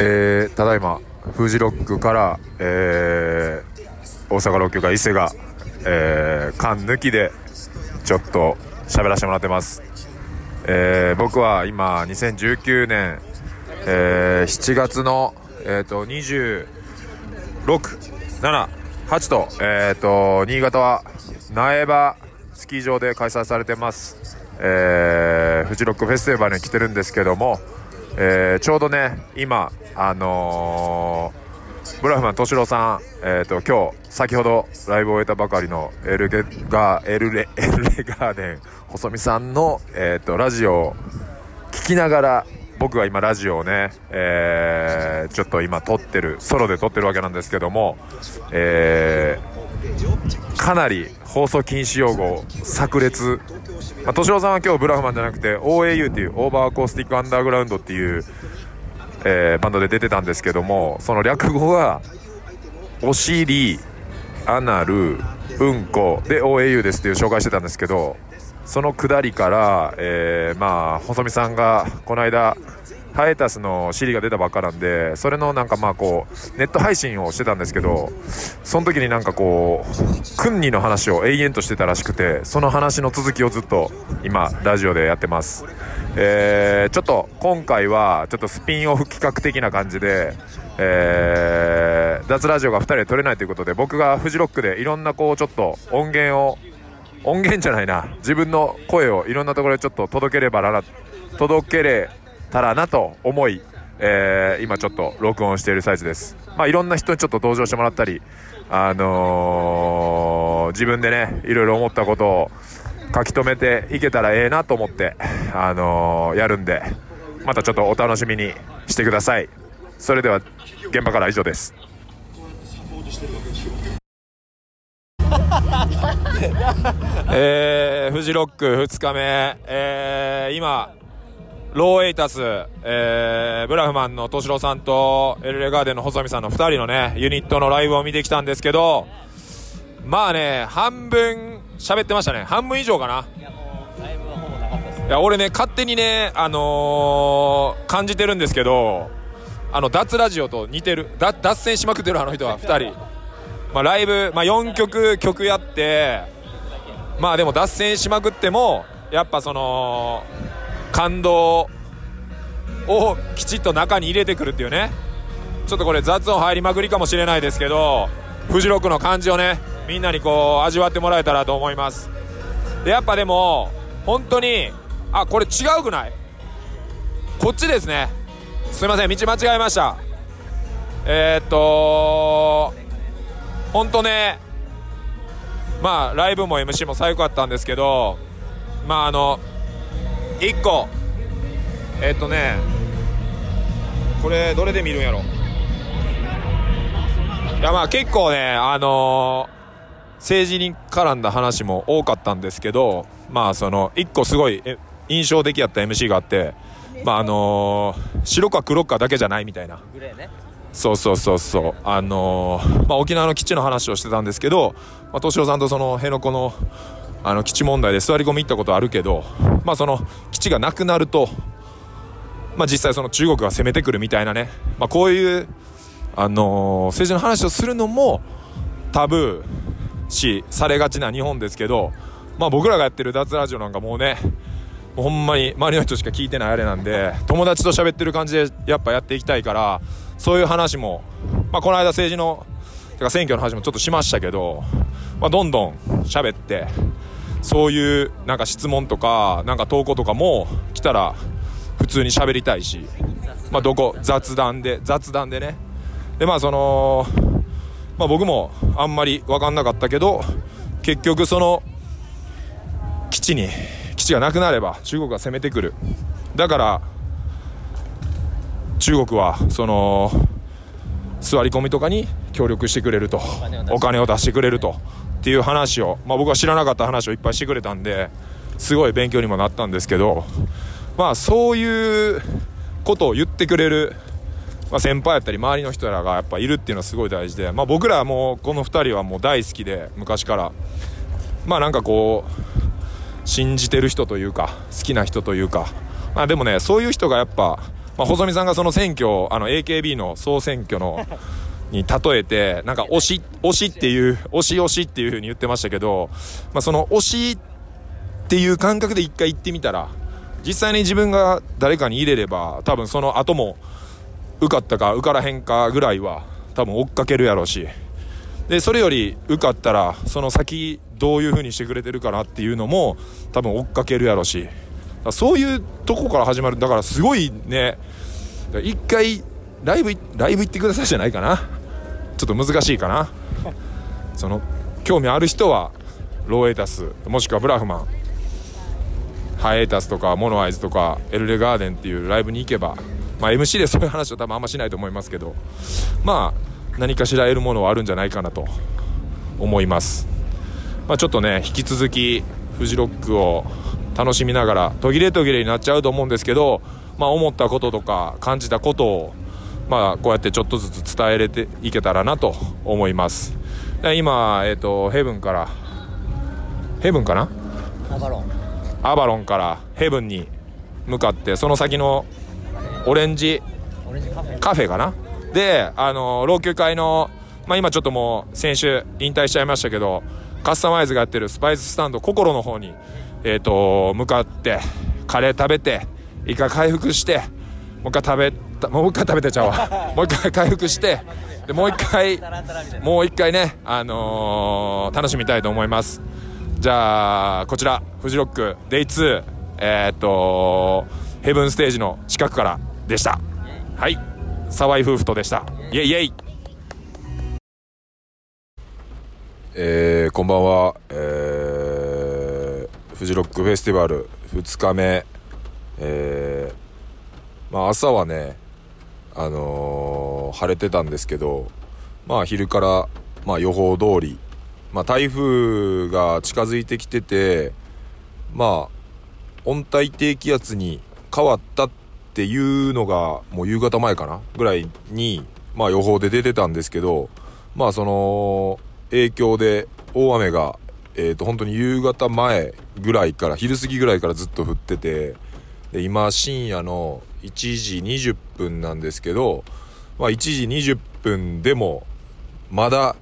えー、ただいまフジロックから、えー、大阪ロックが伊勢が、えー、缶抜きでちょっと喋らせてもらってます、えー、僕は今2019年、えー、7月の、えーと、267と,、えーと、新潟は苗場スキー場で開催されてます、えー、フジロックフェスティバルに来てるんですけども、えー、ちょうどね今あのー、ブラフマン敏郎さん、えーと、今日先ほどライブを終えたばかりのエルゲガエルレエルレガーデン細見さんの、えーと、ラジオを聞きながら僕は今ラジオをね、えー、ちょっと今撮ってるソロで撮ってるわけなんですけども、えー、かなり放送禁止用語炸裂まあ、敏郎さんは今日ブラフマンじゃなくて OAU っていうオーバーアコースティックアンダーグラウンドっていうえー、バンドで出てたんですけどもその略語はお尻アナルうんこで OAU ですっていう紹介してたんですけどそのくだりから、えー、まあ細見さんがこの間ハエタスの CD が出たばっかなんでそれのなんかまあこうネット配信をしてたんですけどその時になんかこうクンニの話を永遠としてたらしくてその話の続きをずっと今ラジオでやってます。えー、ちょっと今回はちょっとスピンオフ企画的な感じで、えー、脱ラジオが2人で撮れないということで僕がフジロックでいろんなこうちょっと音源を音源じゃないな自分の声をいろんなところでちょっと届ければな届けれたらなと思い、えー、今ちょっと録音している最中です。まあいろんな人にちょっと登場してもらったりあのー、自分でねいろいろ思ったことを書き留めていけたらええなと思って、あのー、やるんでまたちょっとお楽しみにしてください。それでは現場から以上です。えー、フジロック2日目、えー、今ローエイタス、えー、ブラフマンの敏郎さんとエルレガーデンの細見さんの2人のねユニットのライブを見てきたんですけどまあね半分喋ってましたね。半分以上かな。いや俺ね勝手にねあのー、感じてるんですけどあの脱ラジオと似てる。脱線しまくってるあの人は2人。まあライブ、まあ、4曲曲やってまあでも脱線しまくってもやっぱその感動をきちっと中に入れてくるっていうね。ちょっとこれ雑音入りまくりかもしれないですけどフジロックの感じをねみんなにこう味わってもらえたらと思います。でやっぱでも本当にあこれ違うくない？こっちですね。すいません道間違えました。えー、っと本当ねまあライブも MC も最高だったんですけどまああの1個えー、っとねこれどれで見るんやろいやまあ結構ねあのー政治に絡んだ話も多かったんですけど、まあその、一個すごい印象的やった MC があって、まああのー、白か黒かだけじゃないみたいな。そうそうそうそう。あのー、まあ沖縄の基地の話をしてたんですけど、まあ、敏夫さんとその辺野古の、あの基地問題で座り込み行ったことあるけど、まあその基地がなくなると、まあ実際その中国が攻めてくるみたいなね、まあこういう、あのー、政治の話をするのもタブー、しされがちな日本ですけど、まあ、僕らがやってる脱ラジオなんかもうねもうほんまに周りの人しか聞いてないあれなんで友達と喋ってる感じでやっぱやっていきたいからそういう話も、まあ、この間政治のてか選挙の話もちょっとしましたけど、まあ、どんどん喋ってそういうなんか質問とかなんか投稿とかも来たら普通に喋りたいし、まあ、どこ雑談で雑談でね。でまあそのまあ、僕もあんまり分かんなかったけど結局その基地に基地がなくなれば中国が攻めてくる。だから中国はその座り込みとかに協力してくれると。お金を出してくれるとっていう話を、まあ、僕は知らなかった話をいっぱいしてくれたんですごい勉強にもなったんですけどまあそういうことを言ってくれるまあ、先輩やったり周りの人らがやっぱいるっていうのはすごい大事で、まあ、僕らはもうこの2人はもう大好きで昔から。まあなんかこう信じてる人というか好きな人というか。まあでもねそういう人がやっぱまあ、細見さんがその選挙あの AKB の総選挙のに例えてなんか推し推しっていう推し推しっていう風に言ってましたけど、まあ、その推しっていう感覚で一回行ってみたら実際に自分が誰かに入れれば多分その後も受かったか受からへんかぐらいは多分追っかけるやろうし。でそれより受かったらその先どういう風にしてくれてるかなっていうのも多分追っかけるやろうし。そういうとこから始まる。だからすごいね一回ライブライブ行ってくださいじゃないかな。ちょっと難しいかな。その興味ある人はローエータスもしくはブラフマン。ハイエータスとかモノアイズとかエルレガーデンっていうライブに行けばまあ MC でそういう話は多分あんましないと思いますけどまあ何かしら得るものはあるんじゃないかなと思います。まあちょっとね引き続きフジロックを楽しみながら途切れ途切れになっちゃうと思うんですけどまあ思ったこととか感じたことをまあこうやってちょっとずつ伝えれていけたらなと思います。今えっ、ー、とヘブンからヘブンかな？アバロン。アバロンからヘブンに向かってその先のオレンジカフェ。かな？であの老朽会のまあ今ちょっともう先週引退しちゃいましたけどカスタマイズがやってるスパイススタンド心の方にえっ、ー、と向かってカレー食べて一回回復してもう一回食べたもう一回食べてちゃうわ。もう一回回復してでもう一回もう一回ねあのー、楽しみたいと思います。じゃあこちらフジロックデイ2えー、っとヘブンステージの近くからでした。はい。沢井夫婦とでした。イエイイエイ。えー、こんばんは、えー、フジロックフェスティバル2日目。えー、まあ朝はねあのー、晴れてたんですけどまあ昼からまあ予報通りまあ、台風が近づいてきてて、まあ、温帯低気圧に変わったっていうのが、もう夕方前かな？ぐらいに、まあ予報で出てたんですけど、まあその影響で大雨が、えっ、ー、と本当に夕方前ぐらいから、昼過ぎぐらいからずっと降ってて、で、今深夜の1時20分なんですけど、まあ1時20分でもまだ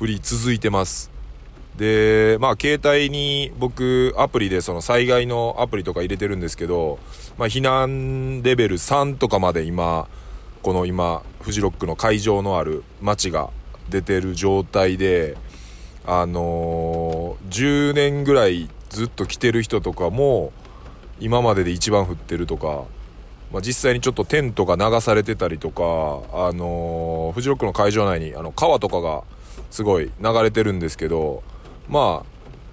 降り続いてます。で、まあ、携帯に僕、アプリでその災害のアプリとか入れてるんですけど、まあ、避難レベル3とかまで今、この今、フジロックの会場のある街が出てる状態で、あのー、10年ぐらいずっと来てる人とかも、今までで一番降ってるとか、まあ、実際にちょっとテントが流されてたりとか、あのー、フジロックの会場内にあの川とかがすごい流れてるんですけど、まあ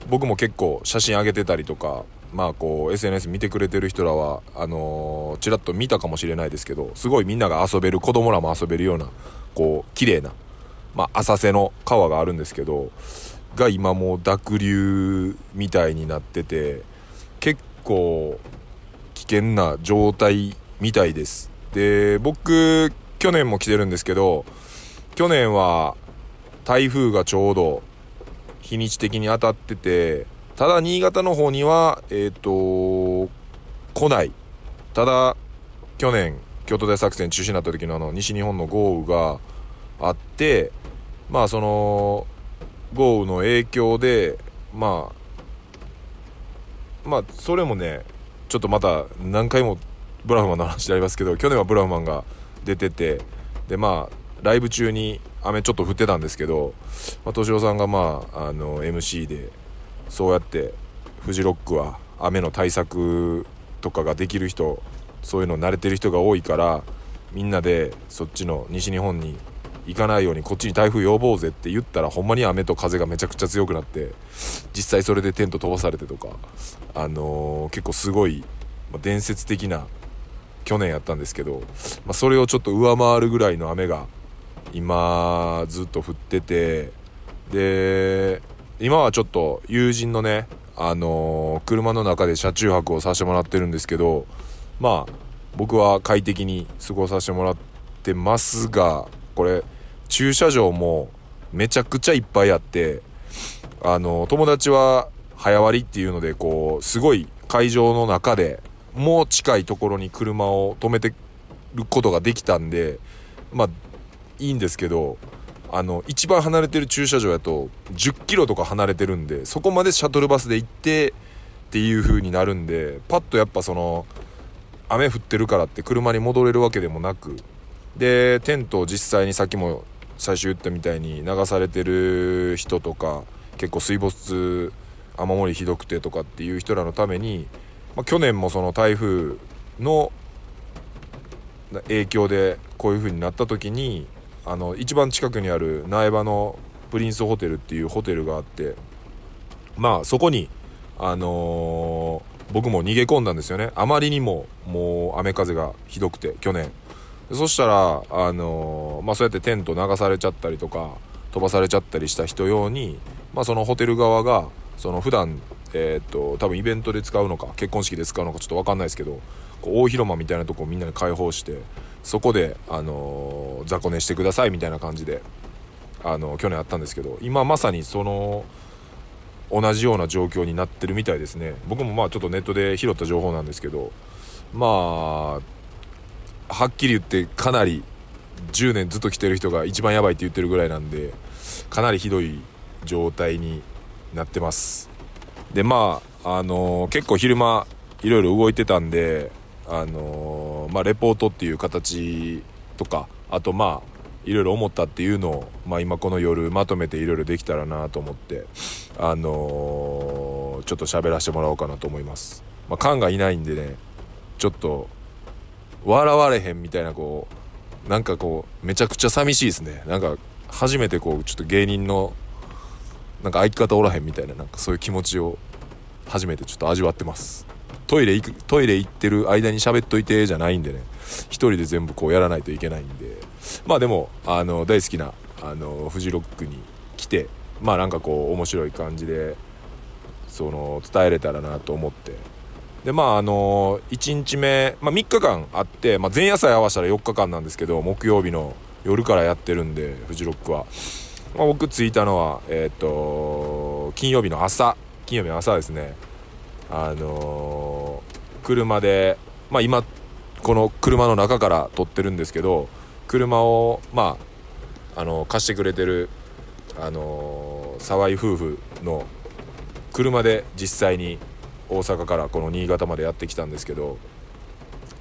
僕も結構写真上げてたりとかまあこう SNS 見てくれてる人らはあのー、ちらっと見たかもしれないですけどすごいみんなが遊べる子供らも遊べるようなこう綺麗なまあ浅瀬の川があるんですけどが今もう濁流みたいになってて結構危険な状態みたいですで僕去年も来てるんですけど去年は台風がちょうど日にち的に当たってて、ただ新潟の方には、えっ、ー、と、来ない。ただ、去年、京都大作戦中止になった時のあの、西日本の豪雨があって、まあその、豪雨の影響で、まあ、まあ、それもね、ちょっとまた何回もブラフマンの話でありますけど、去年はブラフマンが出てて、で、まあ、ライブ中に雨ちょっと降ってたんですけど、まあ、敏夫さんがまあ、あの、MC で、そうやって、フジロックは雨の対策とかができる人、そういうの慣れてる人が多いから、みんなでそっちの西日本に行かないようにこっちに台風呼ぼうぜって言ったらほんまに雨と風がめちゃくちゃ強くなって実際それでテント飛ばされてとかあのー、結構すごい、ま、伝説的な去年やったんですけど、まあ、それをちょっと上回るぐらいの雨が今ずっと降っててで今はちょっと友人のねあのー、車の中で車中泊をさせてもらってるんですけどまあ僕は快適に過ごさせてもらってますがこれ駐車場もめちゃくちゃいっぱいあってあの友達は早割っていうのでこうすごい会場の中でもう近いところに車を止めてることができたんでまあいいんですけどあの一番離れてる駐車場やと10キロとか離れてるんでそこまでシャトルバスで行ってっていう風になるんでパッとやっぱその雨降ってるからって車に戻れるわけでもなくでテントを実際にさっきも最初言ったみたいに流されてる人とか結構水没雨漏りひどくてとかっていう人らのために、まあ、去年もその台風の影響でこういう風になった時にあの一番近くにある苗場のプリンスホテルっていうホテルがあってまあそこにあのー、僕も逃げ込んだんですよね。あまりにももう雨風がひどくて去年。そしたらあのー、まあそうやってテント流されちゃったりとか飛ばされちゃったりした人用にまあそのホテル側がその普段えー、っと多分イベントで使うのか結婚式で使うのかちょっと分かんないですけどこう大広間みたいなとこをみんなで開放してそこで、あのー、雑魚寝してくださいみたいな感じで、あのー、去年あったんですけど今まさにその同じような状況になってるみたいですね。僕もまあちょっとネットで拾った情報なんですけどまあはっきり言ってかなり10年ずっと来てる人が一番やばいって言ってるぐらいなんでかなりひどい状態になってます。でまああのー、結構昼間いろいろ動いてたんであのー、まあ、レポートっていう形とかあとまあいろいろ思ったっていうのを、まあ、今この夜まとめていろいろできたらなと思ってあのー、ちょっと喋らせてもらおうかなと思います。まあ、カンがいないんでねちょっと笑われへんみたいなこうなんかこうめちゃくちゃ寂しいですねなんか初めてこうちょっと芸人のなんか相方おらへんみたいななんかそういう気持ちを初めてちょっと味わってます。トイレ行くトイレ行ってる間に喋っといてじゃないんでね。一人で全部こうやらないといけないんで。まあでもあの大好きなあのフジロックに来てまあなんかこう面白い感じでその伝えれたらなと思って。でまああの1日目、まあ、3日間あって、まあ、前夜祭合わせたら4日間なんですけど木曜日の夜からやってるんでフジロックは。まあ、僕着いたのは、えっ、ー、と金曜日の朝金曜日の朝ですね。あのー、車で、まあ、今この車の中から撮ってるんですけど車をまああの貸してくれてるあの沢井夫婦の車で実際に大阪からこの新潟までやってきたんですけど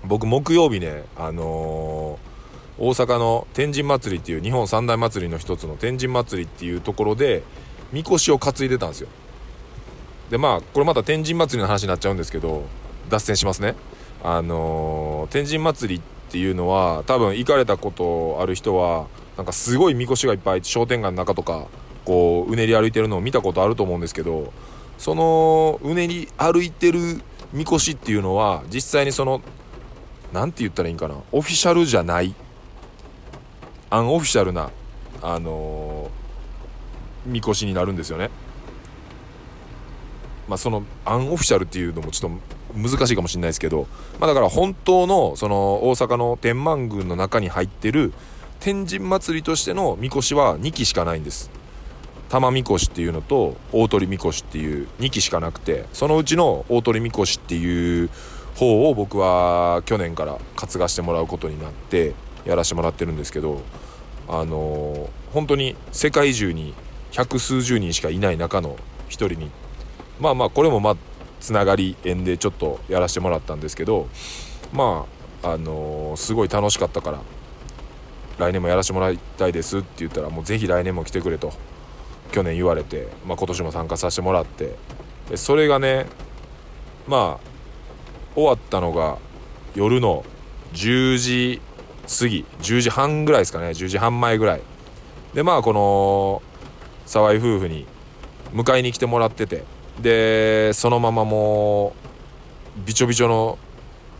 僕木曜日ねあのー大阪の天神祭りっていう日本三大祭りの一つの天神祭りっていうところでみこしを担いでたんですよ。でまあこれまた天神祭りの話になっちゃうんですけど脱線しますね。あのー、天神祭りっていうのは多分行かれたことある人はなんかすごいみこしがいっぱい商店街の中とかこううねり歩いてるのを見たことあると思うんですけどそのうねり歩いてるみこしっていうのは実際にその何て言ったらいいんかなオフィシャルじゃないアンオフィシャルなあのー、みこしになるんですよね。まあ、そのアンオフィシャルっていうのもちょっと難しいかもしれないですけど、まあ、だから本当のその大阪の天満宮の中に入ってる天神祭りとしてのみこしは2基しかないんです玉みこしっていうのと大鳥みこしっていう2基しかなくてそのうちの大鳥みこしっていう方を僕は去年から担がしてもらうことになってやらせてもらってるんですけどあの、本当に世界中に百数十人しかいない中の一人にまあまあこれもまあつながり縁でちょっとやらせてもらったんですけどまああの、すごい楽しかったから来年もやらせてもらいたいですって言ったらもうぜひ来年も来てくれと去年言われて、まあ、今年も参加させてもらってそれがねまあ終わったのが夜の10時過ぎ10時半ぐらいですかね。10時半前ぐらい。でまあこの沢井夫婦に迎えに来てもらってて。でそのままもうびちょびちょの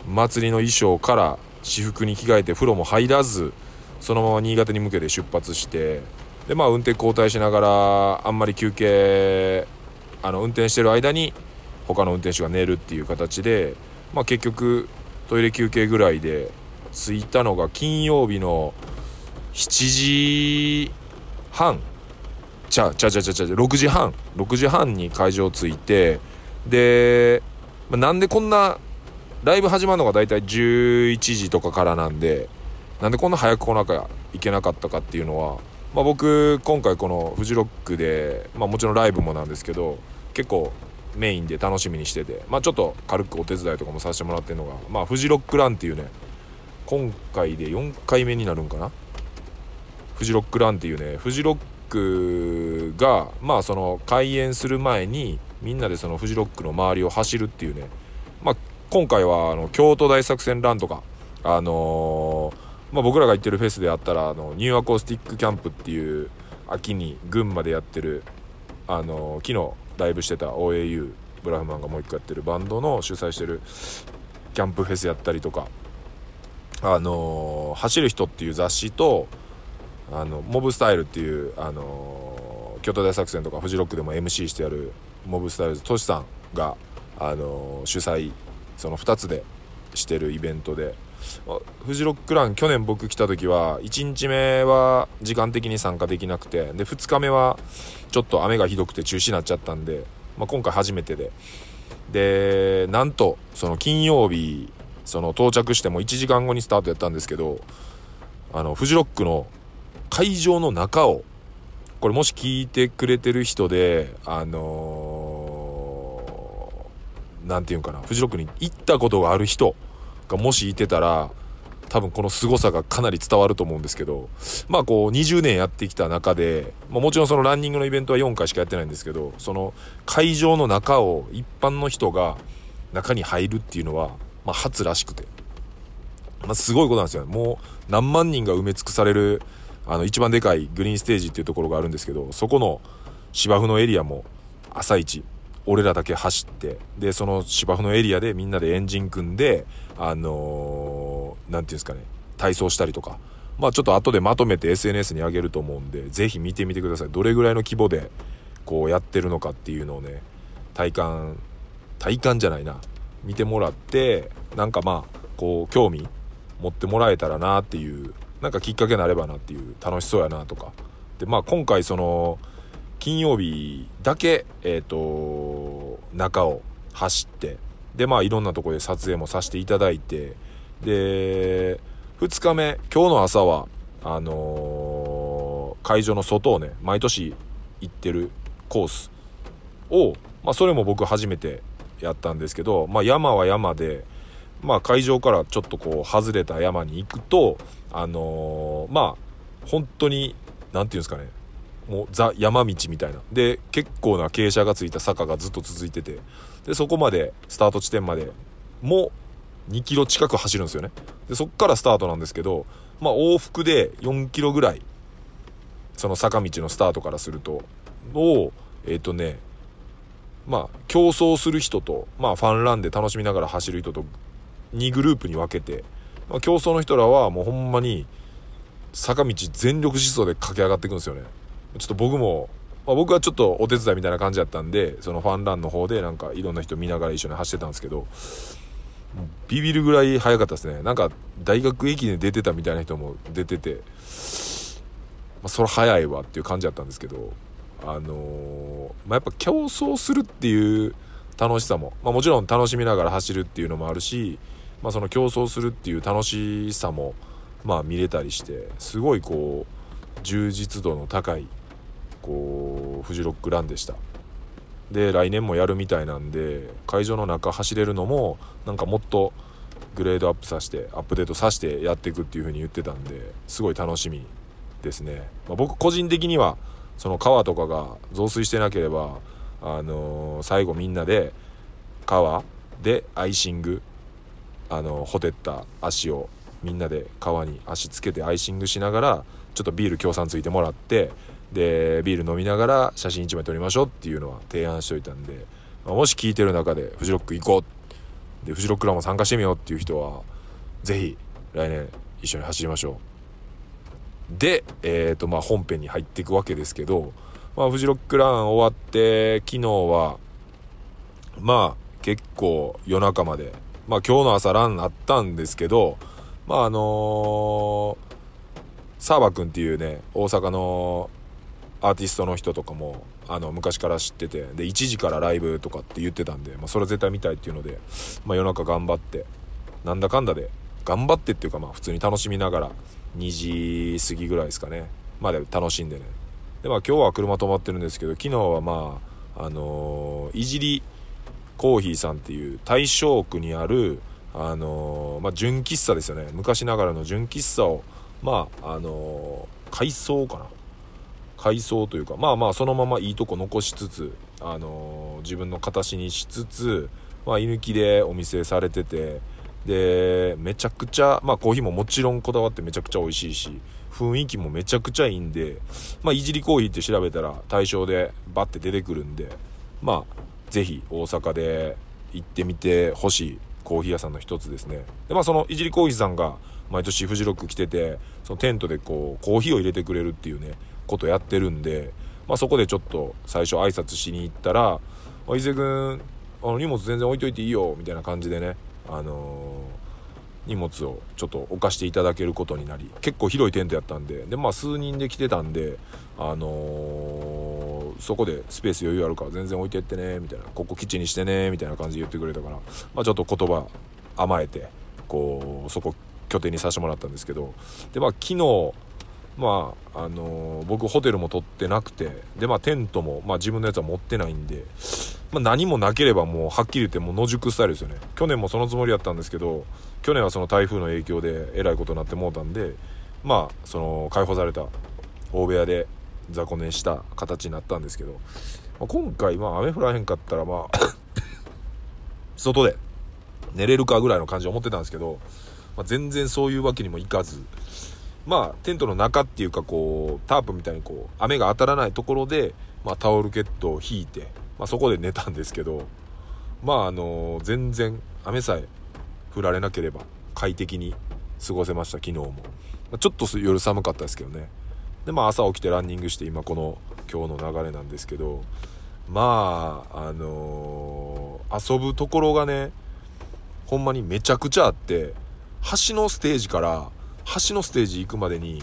祭りの衣装から私服に着替えて風呂も入らずそのまま新潟に向けて出発して。でまあ運転交代しながらあんまり休憩あの運転してる間に他の運転手が寝るっていう形で、まあ、結局トイレ休憩ぐらいで着いたのが金曜日の7時半。ちゃちゃちゃちゃちゃ6時半。6時半に会場着いて。で、まあ、なんでこんなライブ始まるのが大体11時とかからなんでなんでこんな早く来なきゃいけなかったかっていうのは、まあ、僕今回このフジロックで、まあ、もちろんライブもなんですけど結構メインで楽しみにしてて、まあ、ちょっと軽くお手伝いとかもさせてもらってるのが、まあ、フジロックランっていうね今回で4回目になるんかな？フジロックランっていうねフジロックがまあその開園する前にみんなでそのフジロックの周りを走るっていうね、まあ、今回はあの京都大作戦ランとかあのー、まあ、僕らが行ってるフェスであったらあのニューアコースティックキャンプっていう秋に群馬でやってるあのー、昨日ライブしてた OAU ブラフマンがもう一個やってるバンドの主催してるキャンプフェスやったりとかあの、走る人っていう雑誌とあのモブスタイルっていうあの京都大作戦とかフジロックでも MC してやるモブスタイルズトシさんがあの主催その2つでしてるイベントでフジロックラン去年僕来た時は1日目は時間的に参加できなくてで2日目はちょっと雨がひどくて中止になっちゃったんで、まあ、今回初めてで。でなんとその金曜日その到着しても1時間後にスタートやったんですけどあのフジロックの会場の中をこれもし聞いてくれてる人であの何、ー、て言うんかなフジロックに行ったことがある人がもしいてたら多分この凄さがかなり伝わると思うんですけどまあこう20年やってきた中で、まあ、もちろんそのランニングのイベントは4回しかやってないんですけどその会場の中を一般の人が中に入るっていうのは、まあ、初らしくて、まあ、すごいことなんですよもう何万人が埋め尽くされるあの一番でかいグリーンステージっていうところがあるんですけどそこの芝生のエリアも朝一俺らだけ走ってでその芝生のエリアでみんなでエンジン組んであの何、ー、て言うんですかね体操したりとかまあちょっと後でまとめて SNS に上げると思うんで是非見てみてください。どれぐらいの規模でこうやってるのかっていうのをね体感体感じゃないな。見てもらってなんかまあこう興味持ってもらえたらなっていうなんかきっかけになればなっていう楽しそうやなとか。でまあ今回その金曜日だけえっ、ー、と中を走ってでまあいろんなとこで撮影もさせていただいてで2日目今日の朝はあのー、会場の外をね毎年行ってるコースを、まあ、それも僕初めてやったんですけど、まあ、山は山で、まあ、会場からちょっとこう外れた山に行くとあのー、まあ本当に何て言うんですかねもうザ山道みたいな。で結構な傾斜がついた坂がずっと続いててでそこまでスタート地点までも2キロ近く走るんですよね。でそっからスタートなんですけどまあ往復で4キロぐらいその坂道のスタートからするとをえっ、ー、とねまあ競争する人とまあファンランで楽しみながら走る人と2グループに分けてまあ、競争の人らはもうほんまに坂道全力疾走で駆け上がっていくんですよね。ちょっと僕も、まあ、僕はちょっとお手伝いみたいな感じだったんでそのファンランの方でなんかいろんな人見ながら一緒に走ってたんですけどビビるぐらい速かったですね。なんか大学駅伝出てたみたいな人も出てて、まあ、それ速いわっていう感じだったんですけどあの、まあ、やっぱ競争するっていう楽しさも、まあ、もちろん楽しみながら走るっていうのもあるしまあ、その競争するっていう楽しさもまあ見れたりしてすごいこう充実度の高いこうフジロックランでした。で来年もやるみたいなんで会場の中走れるのもなんかもっとグレードアップさせてアップデートさせてやっていくっていう風に言ってたんですごい楽しみですね、まあ、僕個人的にはその川とかが増水してなければあのー、最後みんなで川でアイシングあのほてった足をみんなで川に足つけてアイシングしながらちょっとビール協賛ついてもらってでビール飲みながら写真1枚撮りましょうっていうのは提案しといたんで、まあ、もし聞いてる中でフジロック行こう。でフジロックランも参加してみようっていう人は是非来年一緒に走りましょう。で、えーとまあ、本編に入っていくわけですけど、まあ、フジロックラン終わって昨日はまあ結構夜中までまあ今日の朝ランあったんですけど、まああのー、サーバくんっていうね、大阪のアーティストの人とかもあの昔から知っててで1時からライブとかって言ってたんで、まあ、それ絶対見たいっていうので、まあ、夜中頑張ってなんだかんだで頑張ってっていうかまあ普通に楽しみながら2時過ぎぐらいですかね。まで楽しんでね。でまあ今日は車止まってるんですけど昨日はまああのー、いじりコーヒーさんっていう大正区にあるあのー、まあ純喫茶ですよね。昔ながらの純喫茶をまああのー、改装かな。改装というかまあまあそのままいいとこ残しつつ、あのー、自分の形にしつつ、まあ、居抜きでお店されててでめちゃくちゃまあコーヒーももちろんこだわってめちゃくちゃ美味しいし雰囲気もめちゃくちゃいいんでまあいじりコーヒーって調べたら対象でバッて出てくるんでまあ是非大阪で行ってみてほしいコーヒー屋さんの一つですね。でまあそのいじりコーヒーさんが毎年フジロック来ててそのテントでこうコーヒーを入れてくれるっていうねことやってるんで、まあ、そこでちょっと最初挨拶しに行ったら「伊勢君あの荷物全然置いといていいよ」みたいな感じでね、あのー、荷物をちょっと置かしていただけることになり結構広いテントやったんでで、まあ、数人で来てたんで、あのー、そこでスペース余裕あるから全然置いてってねみたいなここ基地にしてねみたいな感じで言ってくれたから、まあ、ちょっと言葉甘えてこうそこ拠点にさせてもらったんですけどでまあ昨日まああのー、僕ホテルも取ってなくてでまあテントも、まあ、自分のやつは持ってないんで、まあ、何もなければもうはっきり言ってもう野宿スタイルですよね。去年もそのつもりやったんですけど去年はその台風の影響でえらいことになってもうたんでまあその解放された大部屋で雑魚寝した形になったんですけど、まあ、今回まあ雨降らへんかったらまあ 外で寝れるかぐらいの感じで思ってたんですけど、まあ、全然そういうわけにもいかずまあ、テントの中っていうか、こう、タープみたいにこう、雨が当たらないところで、まあ、タオルケットを引いて、まあ、そこで寝たんですけど、まあ、あの全然、雨さえ降られなければ、快適に過ごせました、昨日も。まあ、ちょっと夜寒かったですけどね。で、まあ、朝起きてランニングして、今この、今日の流れなんですけど、まあ、あのー、遊ぶところがね、ほんまにめちゃくちゃあって、橋のステージから橋のステージ行くまでに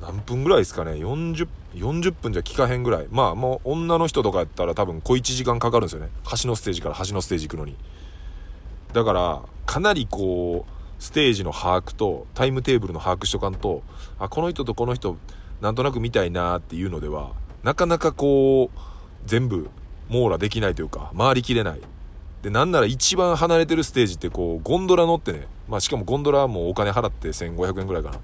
何分ぐらいですかね？40 40分じゃ効かへんぐらい。まあもう女の人とかやったら多分小1時間かかるんですよね。橋のステージから橋のステージ行くのに。だからかなりこうステージの把握とタイムテーブルの把握しとかんとあこの人とこの人なんとなく見たいなっていうのではなかなかこう全部網羅できないというか回りきれない。で、なんなら一番離れてるステージってこう、ゴンドラ乗ってね、まあしかもゴンドラもお金払って1500円ぐらいかな。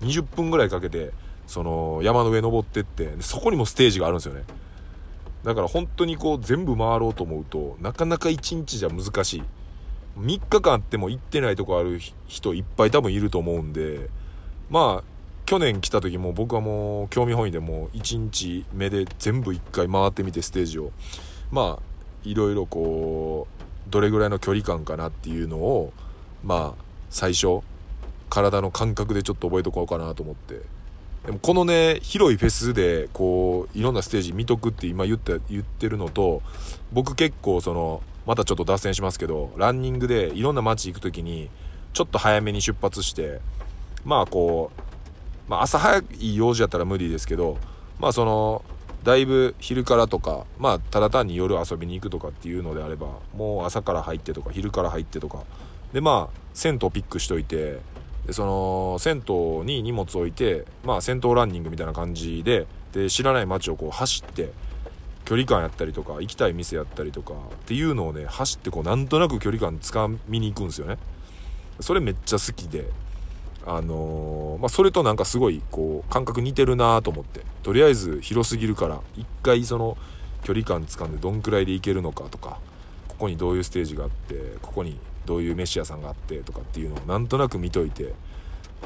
20分ぐらいかけて、その山の上登ってって、そこにもステージがあるんですよね。だから本当にこう全部回ろうと思うと、なかなか1日じゃ難しい。3日間あっても行ってないとこある人いっぱい多分いると思うんで、まあ、去年来た時も僕はもう興味本位でもう1日目で全部1回回ってみてステージを。まあ、いろいろこう、どれぐらいの距離感かなっていうのをまあ最初。体の感覚でちょっと覚えとこうかなと思って。でもこのね広いフェスでこういろんなステージ見とくって今言って言ってるのと僕結構そのまたちょっと脱線しますけどランニングでいろんな街行く時にちょっと早めに出発してまあこう、まあ、朝早い用事やったら無理ですけどまあそのだいぶ昼からとかまあただ単に夜遊びに行くとかっていうのであればもう朝から入ってとか昼から入ってとかでまあ銭湯ピックしといてでその銭湯に荷物置いてまあ銭湯ランニングみたいな感じでで知らない街をこう走って距離感やったりとか行きたい店やったりとかっていうのをね走ってこうなんとなく距離感つかみに行くんですよね。それめっちゃ好きであのー、まあ、それとなんかすごいこう感覚似てるなと思って。とりあえず広すぎるから一回その距離感つかんでどんくらいで行けるのかとかここにどういうステージがあってここにどういう飯屋さんがあってとかっていうのをなんとなく見といて。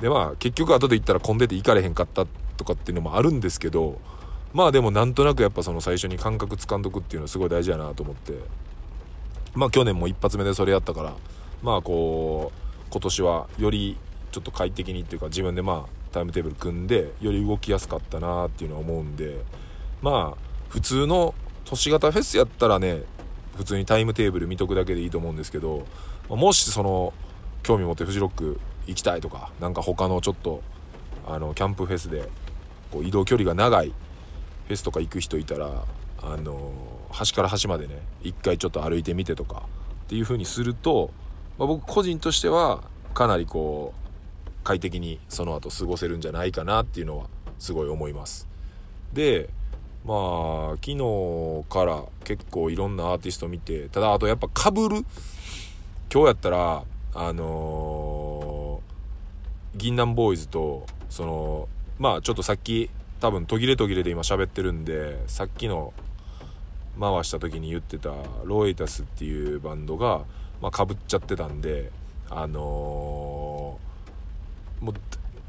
でまあ結局後で行ったら混んでて行かれへんかったとかっていうのもあるんですけどまあでもなんとなくやっぱその最初に感覚つかんどくっていうのはすごい大事やなと思って。まあ去年も一発目でそれやったからまあこう今年はよりちょっと快適にっていうか自分でまあタイムテーブル組んでより動きやすかったなっていうのは思うんでまあ普通の都市型フェスやったらね普通にタイムテーブル見とくだけでいいと思うんですけどもしその興味持ってフジロック行きたいとかなんか他のちょっとあのキャンプフェスでこう移動距離が長いフェスとか行く人いたらあの端から端までね一回ちょっと歩いてみてとかっていう風にすると、まあ、僕個人としてはかなりこう快適にその後過ごせるんじゃないかなっていうのはすごい思います。でまあ昨日から結構いろんなアーティスト見てただあとやっぱかぶる今日やったらあのー、銀杏ボーイズとそのまあちょっとさっき多分途切れ途切れで今喋ってるんでさっきの回した時に言ってたロエイタスっていうバンドが、まあ、かぶっちゃってたんであのー、もう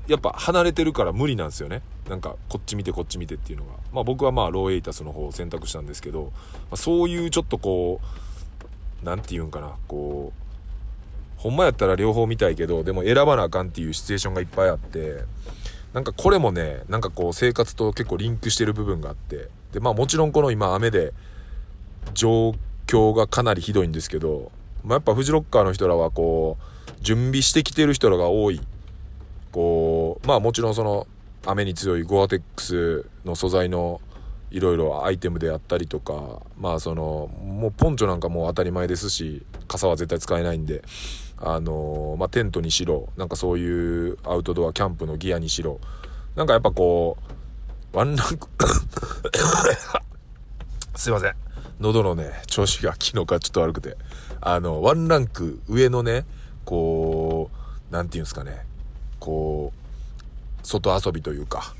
やっぱ離れてるから無理なんですよね。なんかこっち見てこっち見てっていうのが。まあ僕はまあローエイタスの方を選択したんですけど、まあ、そういうちょっとこう何て言うんかなこうほんまやったら両方見たいけどでも選ばなあかんっていうシチュエーションがいっぱいあってなんかこれもねなんかこう生活と結構リンクしてる部分があってでまあもちろんこの今雨で状況がかなりひどいんですけど、まあ、やっぱフジロッカーの人らはこう準備してきてる人らが多い。こうまあもちろんその雨に強いゴアテックスの素材のいろいろアイテムであったりとかまあそのもうポンチョなんかもう当たり前ですし傘は絶対使えないんであのまあテントにしろなんかそういうアウトドアキャンプのギアにしろなんかやっぱこうワンランク すいません。喉のね調子が昨日からちょっと悪くてあのワンランク上のねこう何て言うんですかねこう、外遊びというか、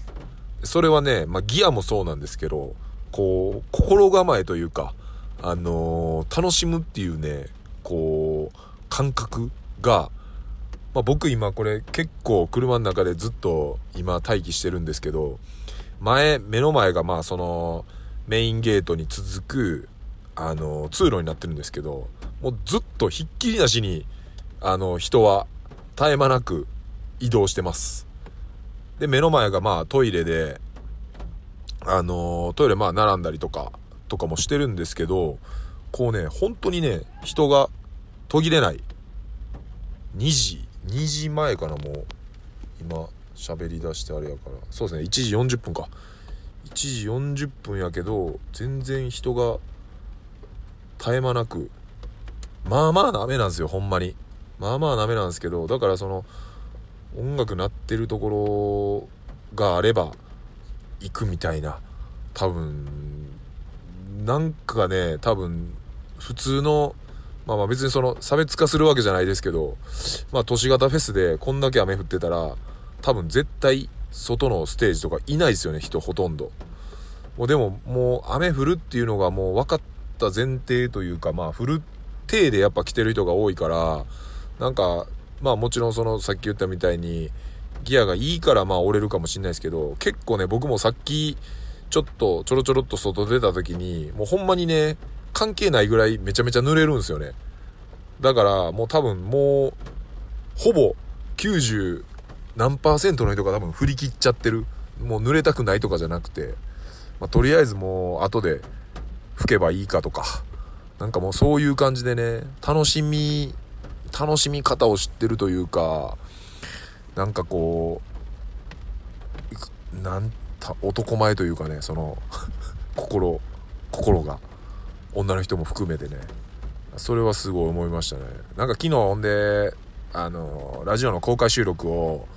それはね、まあ、ギアもそうなんですけど、こう、心構えというか、あのー、楽しむっていうね、こう、感覚が、まあ、僕今これ結構車の中でずっと今待機してるんですけど、前、目の前がまあそのメインゲートに続く、あの、通路になってるんですけど、もうずっとひっきりなしに、あの、人は絶え間なく移動してます。で、目の前がまあトイレで、あの、トイレまあ並んだりとか、とかもしてるんですけど、こうね、本当にね、人が途切れない。2時、2時前かな、もう。今、喋り出してあれやから。そうですね、1時40分か。1時40分やけど、全然人が絶え間なく、まあまあな雨なんですよ、ほんまに。まあまあなめなんですけど、だからその、音楽鳴ってるところがあれば行くみたいな多分なんかね多分普通のまあまあ別にその差別化するわけじゃないですけどまあ都市型フェスでこんだけ雨降ってたら多分絶対外のステージとかいないですよね人ほとんど。もうでももう雨降るっていうのがもう分かった前提というかまあ降る体でやっぱ来てる人が多いからなんかまあもちろんそのさっき言ったみたいにギアがいいからまあ折れるかもしんないですけど結構ね僕もさっきちょっとちょろちょろっと外出た時にもうほんまにね関係ないぐらいめちゃめちゃ濡れるんですよね。だからもう多分もうほぼ90何パーセントの人が多分振り切っちゃってる。もう濡れたくないとかじゃなくて、まあ、とりあえずもう後で吹けばいいかとか。なんかもうそういう感じでね楽しみ楽しみ方を知ってるというか、なんかこう、なんた、男前というかね、その 心、心が、女の人も含めてね、それはすごい思いましたね。なんか昨日ほんで、あの、ラジオの公開収録を、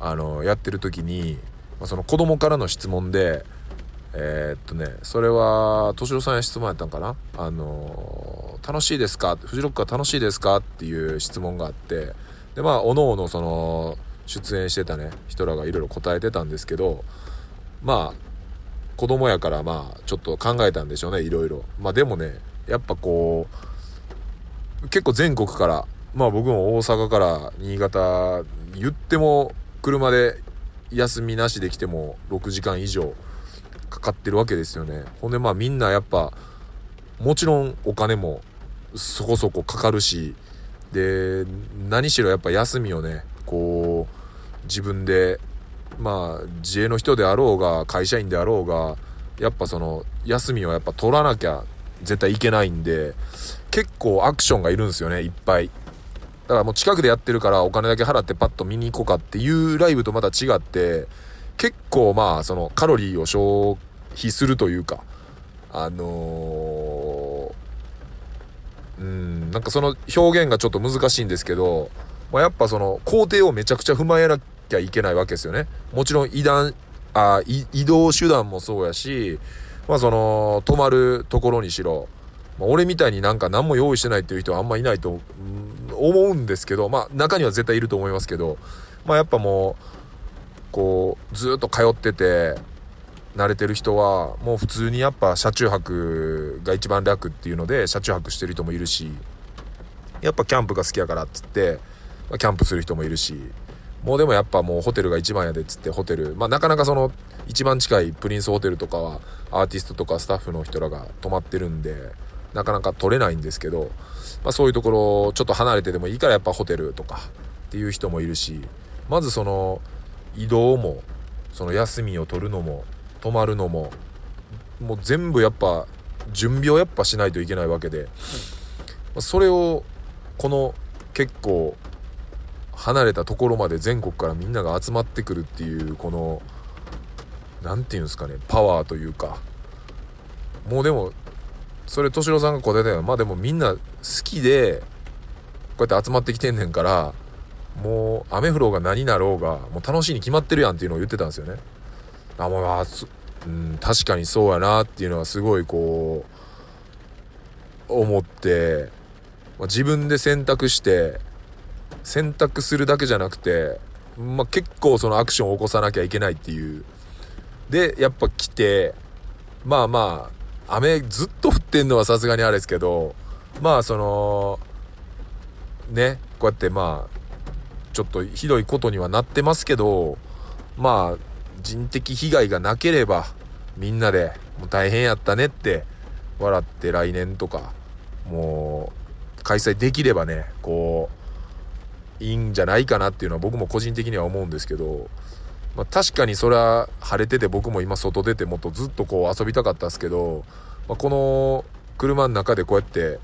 あの、やってる時に、その子供からの質問で、えー、っとね、それは、敏郎さんや質問やったんかな？あの、楽しいですか？フジロックは楽しいですか？っていう質問があって、で、まあ、おのおのその、出演してたね、人らがいろいろ答えてたんですけど、まあ、子供やからまあ、ちょっと考えたんでしょうね、いろいろ。まあでもね、やっぱこう、結構全国から、まあ僕も大阪から新潟、言っても車で休みなしで来ても6時間以上かかってるわけですよね。ほんでまあみんなやっぱもちろんお金もそこそこかかるしで何しろやっぱ休みをねこう自分でまあ自営の人であろうが会社員であろうがやっぱその休みをやっぱ取らなきゃ絶対いけないんで結構アクションがいるんですよねいっぱい。だからもう近くでやってるからお金だけ払ってパッと見に行こうかっていうライブとまた違って結構まあそのカロリーを消費するというかあのー、うんなんかその表現がちょっと難しいんですけど、まあ、やっぱその工程をめちゃくちゃ踏まえなきゃいけないわけですよね。もちろん移動あ移動手段もそうやしまあその泊まるところにしろまあ、俺みたいになんか何も用意してないっていう人はあんまいないと、思うんですけど、まあ中には絶対いると思いますけど、まあやっぱもう、こう、ずっと通ってて、慣れてる人は、もう普通にやっぱ車中泊が一番楽っていうので、車中泊してる人もいるし、やっぱキャンプが好きやからっつって、ま、キャンプする人もいるし、もうでもやっぱもうホテルが一番やでっつってホテル、まあなかなかその一番近いプリンスホテルとかはアーティストとかスタッフの人らが泊まってるんで、なかなか取れないんですけど、まあ、そういうところちょっと離れてでもいいからやっぱホテルとかっていう人もいるしまずその移動もその休みを取るのも泊まるのももう全部やっぱ準備をやっぱしないといけないわけでそれをこの結構離れたところまで全国からみんなが集まってくるっていうこの何て言うんですかねパワーというか。もうでもそれ敏郎さんが答えたよ。まあでもみんな好きでこうやって集まってきてんねんからもう雨降ろうが何なろうがもう楽しいに決まってるやんっていうのを言ってたんですよね。あもうあうん、確かにそうやなっていうのはすごいこう思って、まあ、自分で選択して選択するだけじゃなくて、まあ、結構そのアクションを起こさなきゃいけないっていう。でやっぱ来てまあまあ雨ずっと降ってんのはさすがにあれですけど、まあその、ね、こうやってまあ、ちょっとひどいことにはなってますけど、まあ、人的被害がなければ、みんなで、もう大変やったねって、笑って来年とか、もう、開催できればね、こう、いいんじゃないかなっていうのは僕も個人的には思うんですけど、まあ、確かにそれは晴れてて僕も今外出てもっとずっとこう遊びたかったんですけど、まあ、この車の中でこうやって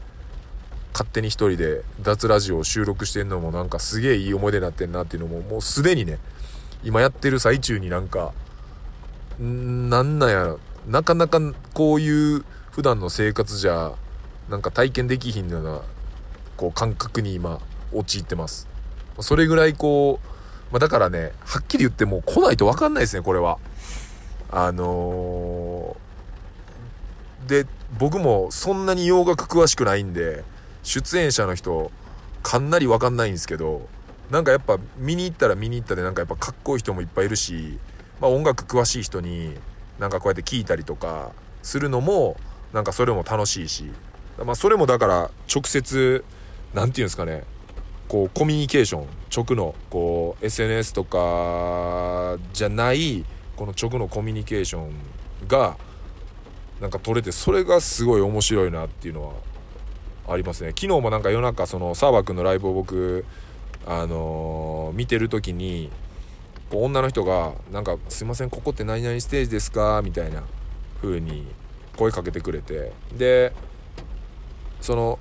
勝手に一人で脱ラジオを収録してんのもなんかすげえいい思い出になってんなっていうのももうすでにね今やってる最中になんかんなんなんやなかなかこういう普段の生活じゃなんか体験できひんようなこう感覚に今陥ってます。それぐらいこうまあ、だからね、はっきり言っても来ないとわかんないですね、これは。あのー、で、僕もそんなに洋楽詳しくないんで、出演者の人、かなりわかんないんですけど、なんかやっぱ見に行ったら見に行ったでなんかやっぱかっこいい人もいっぱいいるし、まあ音楽詳しい人になんかこうやって聞いたりとかするのも、なんかそれも楽しいし、まあそれもだから直接、何て言うんですかね、こうコミュニケーション直のこう SNS とかじゃないこの直のコミュニケーションがなんか取れてそれがすごい面白いなっていうのはありますね昨日もなんか夜中その澤君のライブを僕あのー、見てる時に女の人がなんか「すいませんここって何々ステージですか?」みたいな風に声かけてくれてでその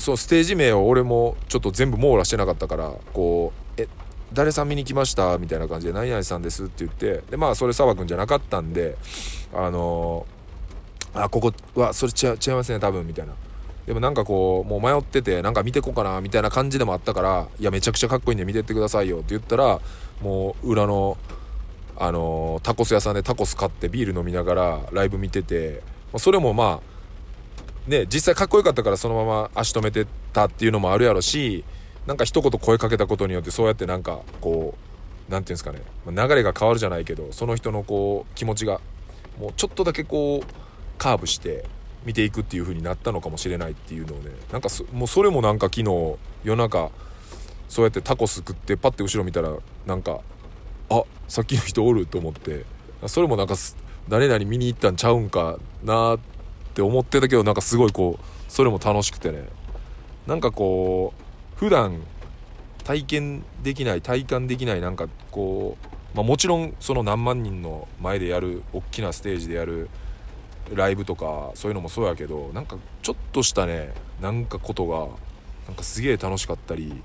そうステージ名を俺もちょっと全部網羅してなかったからこう「え誰さん見に来ました?」みたいな感じで「何々さんです」って言ってでまあそれ澤君じゃなかったんであのー、あここはそれ違違いますね多分みたいなでもなんかこうもう迷っててなんか見てこうかなみたいな感じでもあったから「いやめちゃくちゃかっこいいんで見てってくださいよ」って言ったらもう裏のあのー、タコス屋さんでタコス買ってビール飲みながらライブ見ててまそれもまあね、実際かっこよかったからそのまま足止めてたっていうのもあるやろし、なんか一言声かけたことによってそうやってなんかこう、何て言うんですかね、流れが変わるじゃないけど、その人のこう気持ちがもうちょっとだけこうカーブして見ていくっていう風になったのかもしれないっていうのをね、なんかもうそれもなんか昨日夜中そうやってタコス食ってパッて後ろ見たらなんか、あ、さっきの人おると思って、それもなんか誰々見に行ったんちゃうんかなってって思ってたけどなんかすごいこうそれも楽しくてね。なんかこう普段体験できない体感できないなんかこう、まあ、もちろんその何万人の前でやる大きなステージでやるライブとかそういうのもそうやけどなんかちょっとしたねなんかことがなんかすげえ楽しかったり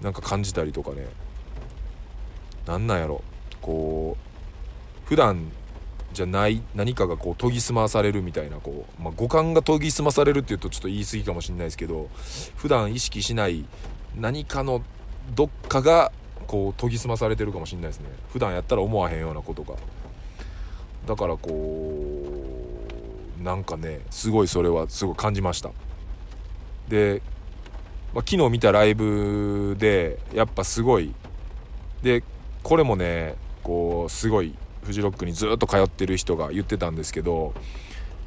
なんか感じたりとかね。なんなんやろ。こう普段じゃない何かがこう研ぎ澄まされるみたいなこう、まあ、五感が研ぎ澄まされるっていうとちょっと言い過ぎかもしれないですけど普段意識しない何かのどっかがこう研ぎ澄まされてるかもしれないですね。普段やったら思わへんようなことが。だからこうなんかねすごいそれはすごい感じました。で、まあ、昨日見たライブでやっぱすごい。でこれもねこうすごいフジロックにずっと通ってる人が言ってたんですけど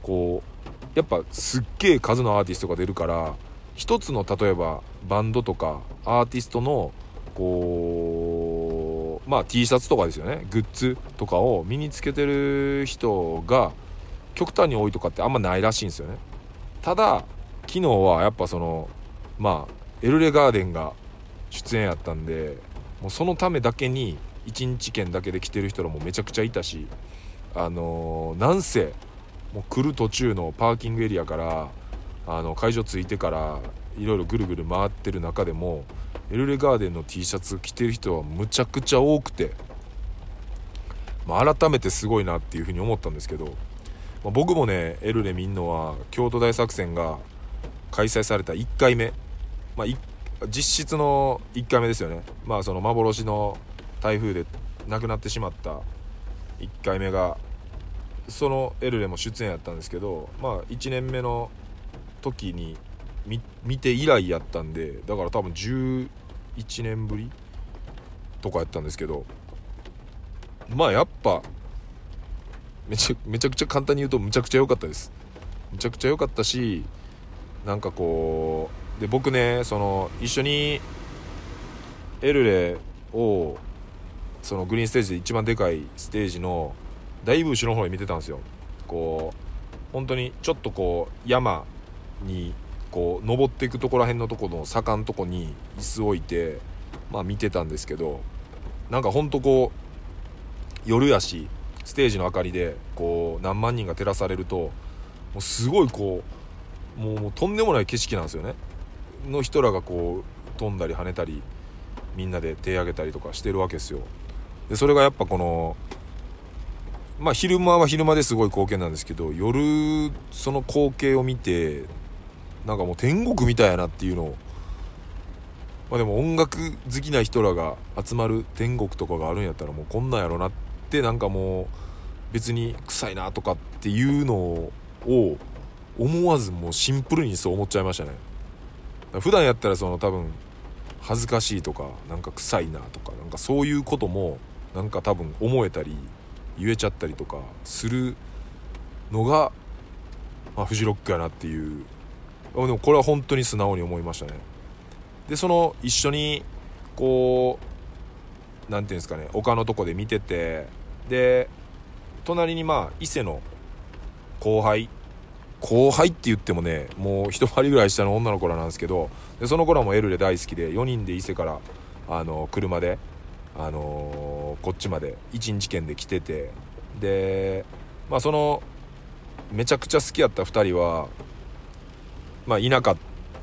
こうやっぱすっげえ数のアーティストが出るから一つの例えばバンドとかアーティストのこうまあ T シャツとかですよね。グッズとかを身につけてる人が極端に多いとかってあんまないらしいんですよね。ただ昨日はやっぱそのまあエルレガーデンが出演やったんでもうそのためだけに1日券だけで来てる人らもめちゃくちゃいたしあのー、なんせもう来る途中のパーキングエリアからあの会場着いてからいろいろぐるぐる回ってる中でもエルレガーデンの T シャツ着てる人はむちゃくちゃ多くて、まあ、改めてすごいなっていうふうに思ったんですけど、まあ、僕もねエルレ見んのは京都大作戦が開催された1回目、まあ、実質の1回目ですよね。まあその幻の台風で亡くなってしまった1回目がそのエルレも出演やったんですけどまあ1年目の時に見て以来やったんでだから多分11年ぶりとかやったんですけどまあやっぱめちゃめちゃくちゃ簡単に言うとむちゃくちゃ良かったです。むちゃくちゃ良かったしなんかこうで僕ねその一緒にエルレをそのグリーンステージで一番でかいステージのだいぶ後ろの方に見てたんですよ。こう本当にちょっとこう山にこう登っていくところら辺のとこの坂のとこに椅子置いてまあ見てたんですけどなんかほんとこう夜やしステージの明かりでこう何万人が照らされるともうすごいこうもうもうとんでもない景色なんですよね。の人らがこう飛んだり跳ねたりみんなで手上げたりとかしてるわけですよ。でそれがやっぱこのまあ昼間は昼間ですごい光景なんですけど夜その光景を見てなんかもう天国みたいやなっていうのをまあでも音楽好きな人らが集まる天国とかがあるんやったらもうこんなんやろなってなんかもう別に臭いなとかっていうのを思わずもうシンプルにそう思っちゃいましたね。普段やったらその多分恥ずかしいとかなんか臭いなとかなんかそういうこともなんか多分思えたり言えちゃったりとかするのが、まあ、フジロックやなっていう。でもこれは本当に素直に思いましたね。でその一緒にこう何ていうんですかね丘のとこで見ててで隣にまあ伊勢の後輩後輩って言ってもねもう一回りぐらい下の女の子らなんですけどでその子らもエルレ大好きで4人で伊勢からあの車で、あのー、こっちまで1日券で来てて。でまあそのめちゃくちゃ好きやった2人はまあいなかっ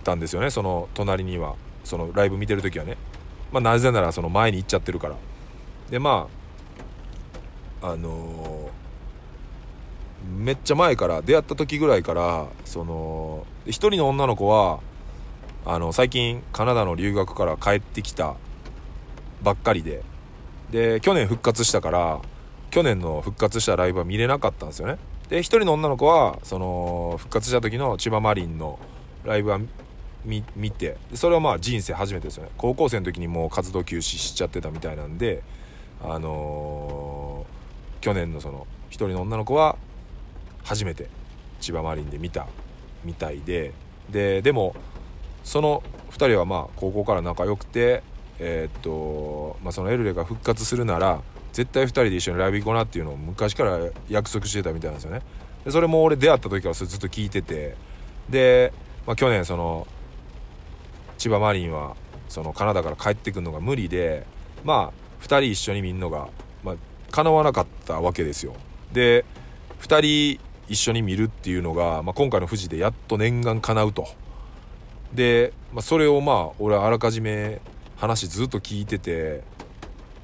たんですよね。その隣には。そのライブ見てる時はね。まあなぜならその前に行っちゃってるから。でまああのーめっちゃ前から出会った時ぐらいからその1人の女の子はあの最近カナダの留学から帰ってきたばっかりで。で去年復活したから去年の復活したライブは見れなかったんですよね。で1人の女の子はその復活した時の千葉マリンのライブは見てそれはまあ人生初めてですよね。高校生の時にもう活動休止しちゃってたみたいなんであのー、去年のその1人の女の子は初めて千葉マリンで見たみたいで。ででもその2人はまあ高校から仲良くてえー、っと、まあ、そのエルレが復活するなら絶対2人で一緒にライブ行こうなっていうのを昔から約束してたみたいなんですよね。でそれも俺出会った時からそれずっと聞いててで、まあ、去年その千葉マリンはそのカナダから帰ってくるのが無理でまあ2人一緒に見んのが、まあ、叶わなかったわけですよ。で2人一緒に見るっていうのが、まあ、今回の富士でやっと念願叶うと。で、まあ、それをまあ俺はあらかじめ話ずっと聞いてて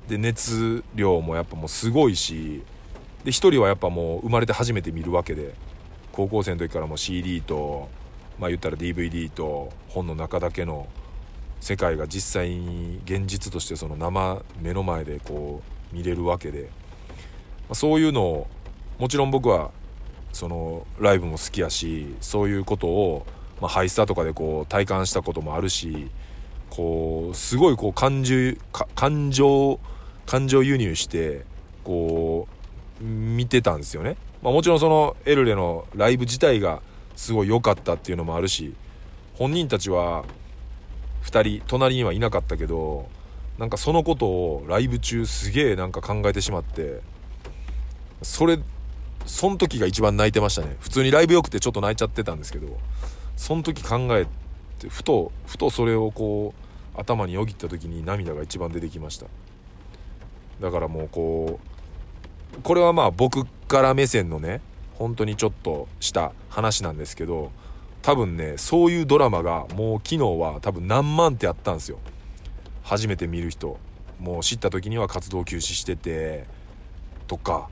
で熱量もやっぱもうすごいしで1人はやっぱもう生まれて初めて見るわけで高校生の時からも CD とまあ言ったら DVD と本の中だけの世界が実際に現実としてその生目の前でこう見れるわけで、まあ、そういうのをもちろん僕はそのライブも好きやしそういうことを、まあ、ハイスタとかでこう体感したこともあるしこうすごいこう感情感情感情輸入してこう見てたんですよね、まあ、もちろんそのエルレのライブ自体がすごい良かったっていうのもあるし本人たちは2人隣にはいなかったけどなんかそのことをライブ中すげえなんか考えてしまってそれその時が一番泣いてましたね。普通にライブよくてちょっと泣いちゃってたんですけどその時考えてふとふとそれをこう頭によぎった時に涙が一番出てきました。だからもうこうこれはまあ僕から目線のね本当にちょっとした話なんですけど多分ねそういうドラマがもう昨日は多分何万ってあったんですよ。初めて見る人。もう知った時には活動休止しててとか。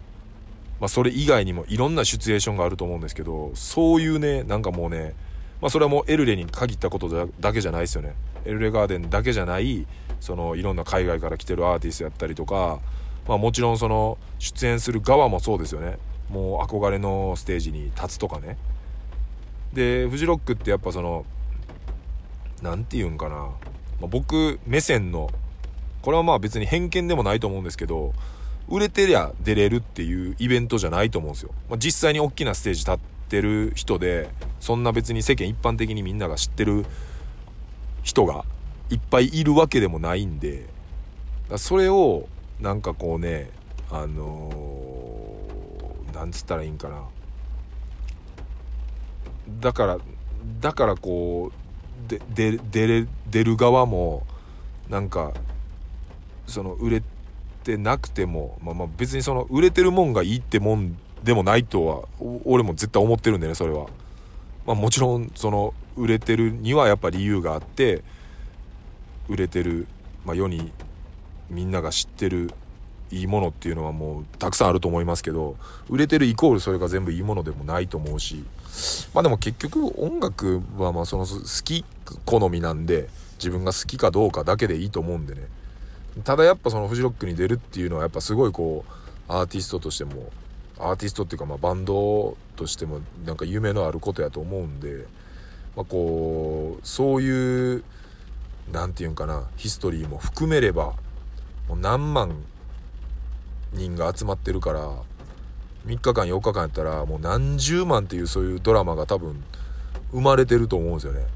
まあ、それ以外にもいろんなシチュエーションがあると思うんですけどそういうねなんかもうね、まあ、それはもうエルレに限ったことだけじゃないですよね。エルレガーデンだけじゃないそのいろんな海外から来てるアーティストやったりとか、まあ、もちろんその出演する側もそうですよね。もう憧れのステージに立つとかね。でフジロックってやっぱその何て言うんかな、まあ、僕目線のこれはまあ別に偏見でもないと思うんですけど売れてりゃ出れるっていうイベントじゃないと思うんですよ。まあ、実際に大きなステージ立っててる人で、そんな別に世間一般的にみんなが知ってる人がいっぱいいるわけでもないんで、それをなんかこうね、あのー、なんつったらいいんかな。だから、だからこう、で、で、出出る側も、なんか、その売れてなくても、まあ、まあ別にその売れてるもんがいいってもんでもないとは俺も絶対思ってるんでねそれは。まあ、もちろんその売れてるにはやっぱ理由があって売れてる、まあ、世にみんなが知ってるいいものっていうのはもうたくさんあると思いますけど売れてるイコールそれが全部いいものでもないと思うしまあでも結局音楽はまあその好き好みなんで自分が好きかどうかだけでいいと思うんでねただやっぱそのフジロックに出るっていうのはやっぱすごいこうアーティストとしてもアーティストっていうかまあバンドとしてもなんか夢のあることやと思うんで、まあ、こうそういう何て言うんかなヒストリーも含めればもう何万人が集まってるから3日間4日間やったらもう何十万っていうそういうドラマが多分生まれてると思うんですよね。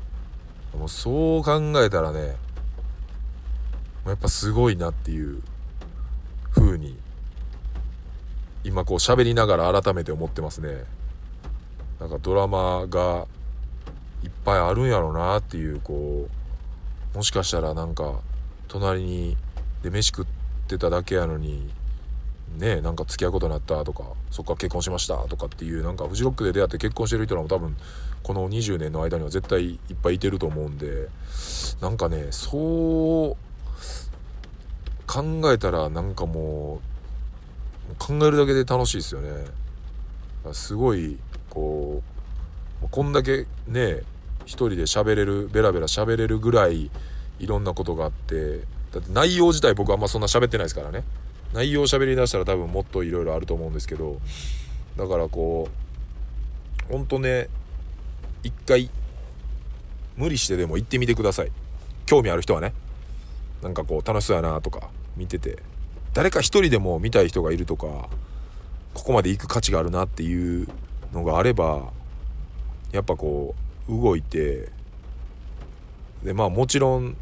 もうそう考えたらねやっぱすごいなっていう風に今こう喋りながら改めて思ってますね。なんかドラマがいっぱいあるんやろうなっていうこうもしかしたらなんか隣にで飯食ってただけやのにねなんか付き合うことになったとかそっか結婚しましたとかっていうなんかフジロックで出会って結婚してる人らも多分この20年の間には絶対いっぱいいてると思うんでなんかねそう考えたらなんかもう考えるだけで楽しいですよね。すごいこうこんだけね一人で喋れるベラベラ喋れるぐらいいろんなことがあってだって内容自体僕はあんまそんな喋ってないですからね。内容喋りだしたら多分もっといろいろあると思うんですけどだからこうほんとね一回無理してでも行ってみてください。興味ある人はね。なんかこう楽しそうやなとか見てて。誰か一人でも見たい人がいるとかここまで行く価値があるなっていうのがあればやっぱこう動いてでまあもちろん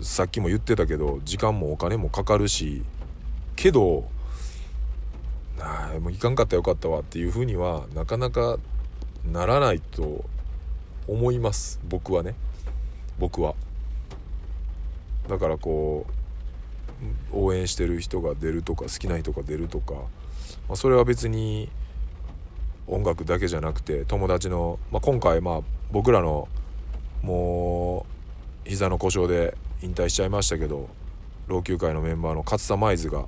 さっきも言ってたけど時間もお金もかかるしけどあもう行かんかったよかったわっていうふうにはなかなかならないと思います。僕はね。僕は。だからこう応援してる人が出るとか好きな人が出るとか、まあ、それは別に音楽だけじゃなくて友達の、まあ、今回まあ僕らのもう膝の故障で引退しちゃいましたけど老朽会のメンバーの勝田舞鶴が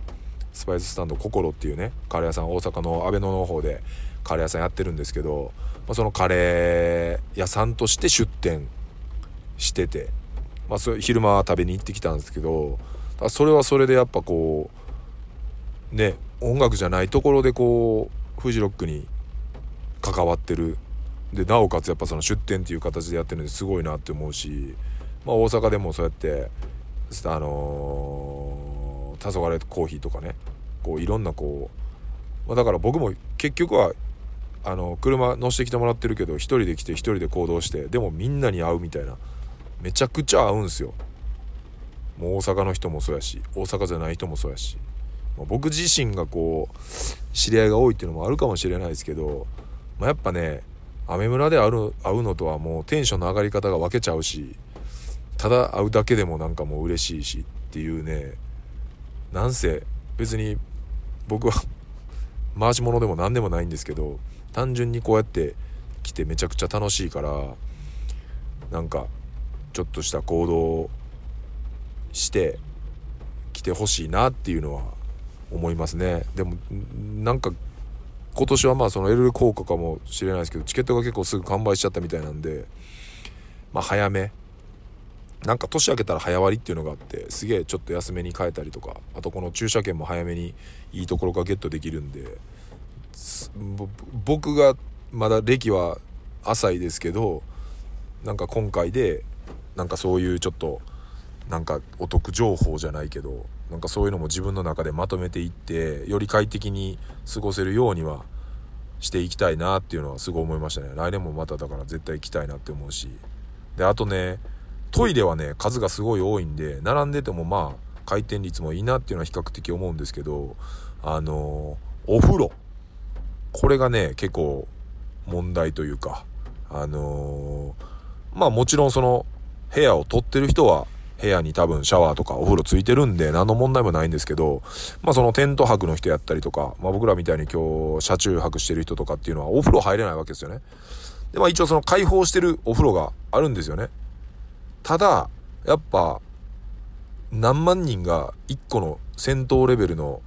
スパイススタンド心っていうねカレー屋さん大阪の阿倍野の方でカレー屋さんやってるんですけど、まあ、そのカレー屋さんとして出店してて、まあ、それ昼間食べに行ってきたんですけどそれはそれでやっぱこうね音楽じゃないところでこうフジロックに関わってる。でなおかつやっぱその出店っていう形でやってるんですごいなって思うし、まあ、大阪でもそうやってあのー、黄昏コーヒーとかねこういろんなこう、まあ、だから僕も結局はあの車乗せてきてもらってるけど1人で来て1人で行動してでもみんなに会うみたいなめちゃくちゃ会うんすよ。もう大阪の人もそうやし大阪じゃない人もそうやし、ま、僕自身がこう知り合いが多いっていうのもあるかもしれないですけど、まあ、やっぱねアメ村で会う会うのとはもうテンションの上がり方が分けちゃうしただ会うだけでもなんかもう嬉しいしっていうねなんせ別に僕は回し物でも何でもないんですけど単純にこうやって来てめちゃくちゃ楽しいからなんかちょっとした行動して来てほしいなっていうのは思いますね。でもなんか今年はまあその LL 効果かもしれないですけどチケットが結構すぐ完売しちゃったみたいなんでまあ早め。なんか年明けたら早割っていうのがあってすげえちょっと安めに変えたりとかあとこの駐車券も早めにいいところがゲットできるんで僕がまだ歴は浅いですけどなんか今回でなんかそういうちょっとなんかお得情報じゃないけどなんかそういうのも自分の中でまとめていってより快適に過ごせるようにはしていきたいなっていうのはすごい思いましたね。来年もまただから絶対行きたいなって思うし。であとねトイレはね数がすごい多いんで並んでてもまあ回転率もいいなっていうのは比較的思うんですけどあのお風呂。これがね結構問題というかあの、まあもちろんその部屋を取ってる人は部屋に多分シャワーとかお風呂ついてるんで何の問題もないんですけど、まあそのテント泊の人やったりとか、まあ僕らみたいに今日車中泊してる人とかっていうのはお風呂入れないわけですよね。で、まあ一応その開放してるお風呂があるんですよね。ただ、やっぱ、何万人が1個の戦闘レベルの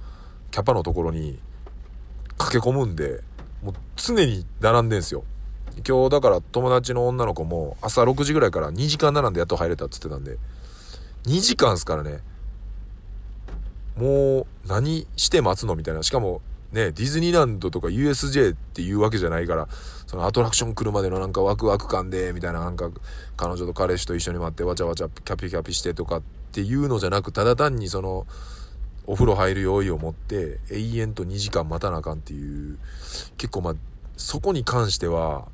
キャパのところに駆け込むんで、もう常に並んでんすよ。今日だから友達の女の子も朝6時ぐらいから2時間並んでやっと入れたっつってたんで、2時間っすからね。もう何して待つの？みたいな。しかもね、ディズニーランドとか USJ っていうわけじゃないから、そのアトラクション来るまでのなんかワクワク感で、みたいななんか彼女と彼氏と一緒に待ってわちゃわちゃキャピキャピしてとかっていうのじゃなく、ただ単にその、お風呂入る用意を持って永遠と2時間待たなあかんっていう、結構まあ、そこに関しては、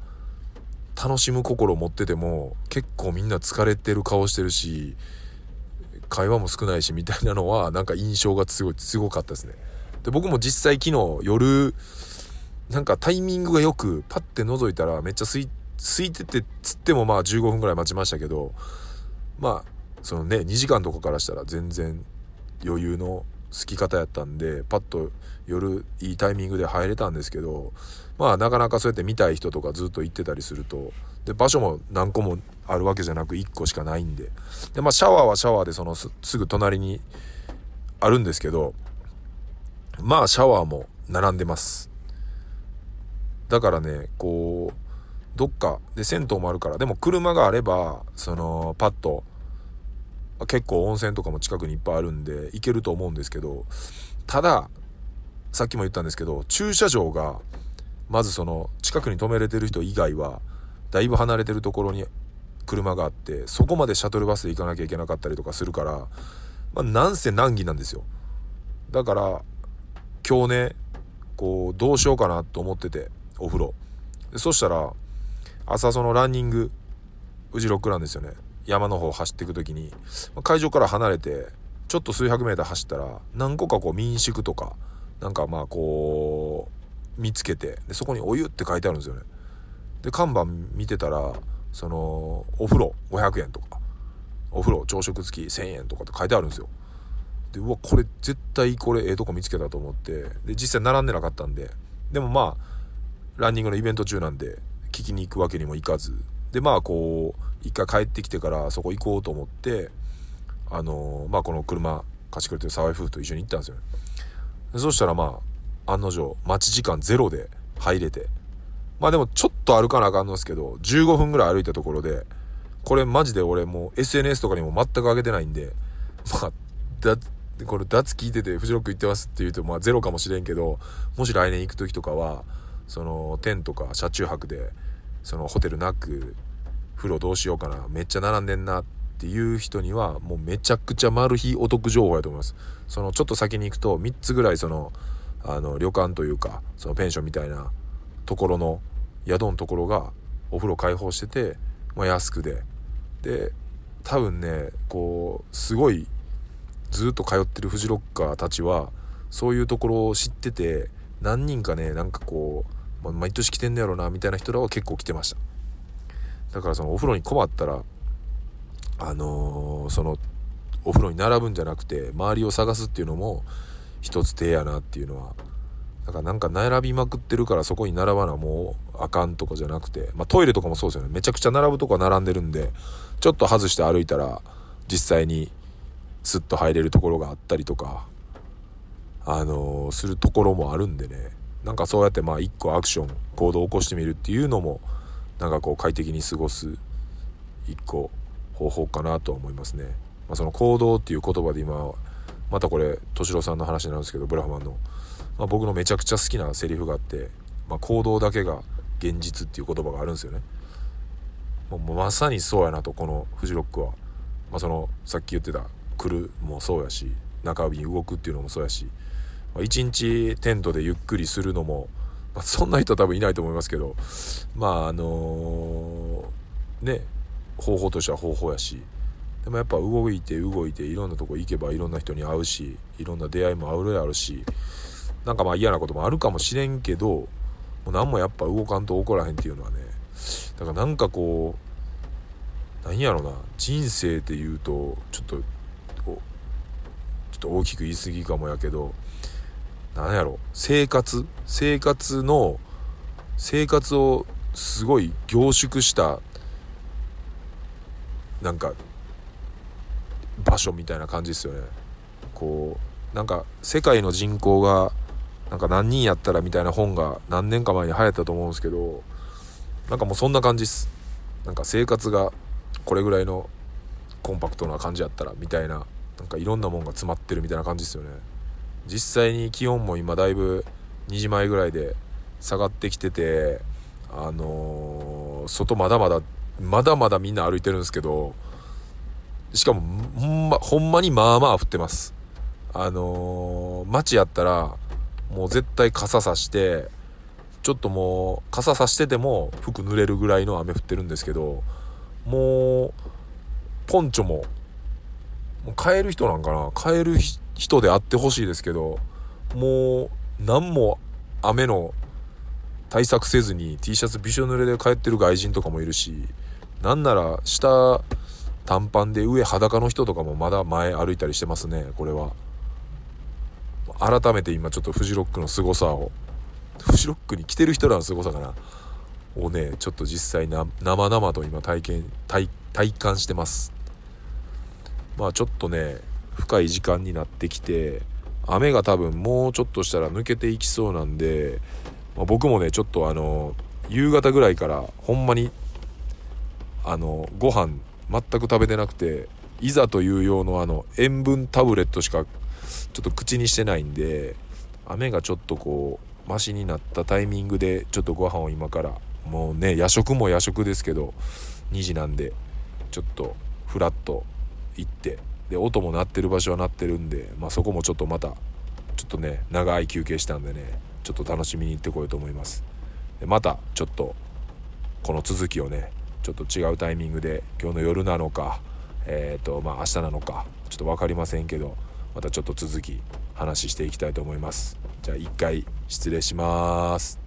楽しむ心持ってても結構みんな疲れてる顔してるし会話も少ないしみたいなのはなんか印象がすごいすごかったですね。で僕も実際昨日夜なんかタイミングがよくパッて覗いたらめっちゃ空い空いててつってもまあ15分ぐらい待ちましたけどまあそのね2時間とかからしたら全然余裕の好き方やったんでパッと夜いいタイミングで入れたんですけどまあなかなかそうやって見たい人とかずっと行ってたりするとで場所も何個もあるわけじゃなく1個しかないんで。でまあシャワーはシャワーでそのすぐ隣にあるんですけどまあシャワーも並んでます。だからねこうどっかで銭湯もあるからでも車があればそのパッと結構温泉とかも近くにいっぱいあるんで行けると思うんですけどたださっきも言ったんですけど駐車場がまずその近くに止めれてる人以外はだいぶ離れてるところに車があってそこまでシャトルバスで行かなきゃいけなかったりとかするから、まあ、なんせ難儀なんですよ。だから今日ねこうどうしようかなと思っててお風呂。そしたら朝そのランニングフジロックなんですよね。山の方走っていく時に会場から離れてちょっと数百メーター走ったら何個かこう民宿とかなんかまあこう見つけてでそこに「お湯」って書いてあるんですよね。で看板見てたらそのお風呂500円とかお風呂朝食付き1000円とかって書いてあるんですよ。でうわこれ絶対これええとこ見つけたと思ってで実際並んでなかったんででもまあランニングのイベント中なんで聞きに行くわけにもいかずでまあこう一回帰ってきてからそこ行こうと思ってあのー、まあこの車貸してくれてる沢井夫婦と一緒に行ったんですよね。そしたらまあ案の定待ち時間ゼロで入れてまあでもちょっと歩かなあかんのですけど15分ぐらい歩いたところでこれマジで俺もう SNS とかにも全く上げてないんでまあだこれ脱聞いててフジロック行ってますって言うとまあゼロかもしれんけどもし来年行く時とかはそのテントか車中泊でそのホテルなく風呂どうしようかなめっちゃ並んでんなっていう人にはもうめちゃくちゃマル秘お得情報やと思います。そのちょっと先に行くと3つぐらいそのあの旅館というかそのペンションみたいなところの宿のところがお風呂開放してて、まあ、安くで。で多分ねこうすごいずっと通ってるフジロッカーたちはそういうところを知ってて何人かねなんかこう、まあ、毎年来てんねやろなみたいな人らは結構来てました。だからそのお風呂に困ったらあのー、そのお風呂に並ぶんじゃなくて周りを探すっていうのも一つ手やなっていうのはだからなんか並びまくってるからそこに並ばなもうあかんとかじゃなくて、まあ、トイレとかもそうですよね。めちゃくちゃ並ぶとこは並んでるんでちょっと外して歩いたら実際にスッと入れるところがあったりとかあのー、するところもあるんでね。なんかそうやってまあ一個アクション行動を起こしてみるっていうのもなんかこう快適に過ごす一個方法かなと思いますね。まあ、その行動っていう言葉で今またこれ敏郎さんの話なんですけどブラフマンの、まあ、僕のめちゃくちゃ好きなセリフがあって、まあ、行動だけが現実っていう言葉があるんですよね。もうまさにそうやなとこのフジロックは、まあ、そのさっき言ってた来るもそうやし中日に動くっていうのもそうやし、まあ、一日テントでゆっくりするのも、まあ、そんな人多分いないと思いますけどまああのー、ね方法としては方法やしでもやっぱ動いて動いていろんなとこ行けばいろんな人に会うしいろんな出会いもあるやるしなんかまあ嫌なこともあるかもしれんけどもう何もやっぱ動かんと起こらへんっていうのはねだからなんかこう何やろな人生っていうとちょっとちょっと大きく言い過ぎかもやけど何やろ生活生活の生活をすごい凝縮したなんか場所みたいな感じですよね。こうなんか世界の人口がなんか何人やったらみたいな本が何年か前に流行ったと思うんですけどなんかもうそんな感じっす。なんか生活がこれぐらいのコンパクトな感じやったらみたいななんかいろんなもんが詰まってるみたいな感じですよね。実際に気温も今だいぶ2時前ぐらいで下がってきててあのー、外まだまだまだまだみんな歩いてるんですけどしかもほんまほんまにまあまあ降ってます。あのー、街やったらもう絶対傘さしてちょっともう傘さしてても服濡れるぐらいの雨降ってるんですけどもうポンチョももう買える人なんかな買える人であってほしいですけどもう何も雨の対策せずに T シャツびしょ濡れで帰ってる外人とかもいるしなんなら下短パンで上裸の人とかもまだ前歩いたりしてますねこれは。改めて今ちょっとフジロックの凄さを。フジロックに来てる人らの凄さかな。をねちょっと実際な生々と今体験体体感してます。まあちょっとね深い時間になってきて雨が多分もうちょっとしたら抜けていきそうなんで、まあ、僕もねちょっとあの夕方ぐらいからほんまにあのご飯全く食べてなくていざという用のあの塩分タブレットしかちょっと口にしてないんで雨がちょっとこうマシになったタイミングでちょっとご飯を今からもうね夜食も夜食ですけど2時なんでちょっとフラッと行ってで音も鳴ってる場所は鳴ってるんで、まあ、そこもちょっとまたちょっとね長い休憩したんでねちょっと楽しみに行ってこようと思います。でまたちょっとこの続きをねちょっと違うタイミングで今日の夜なのかえっ、ー、とまあ明日なのかちょっと分かりませんけどまたちょっと続き話していきたいと思います。じゃあ一回失礼します。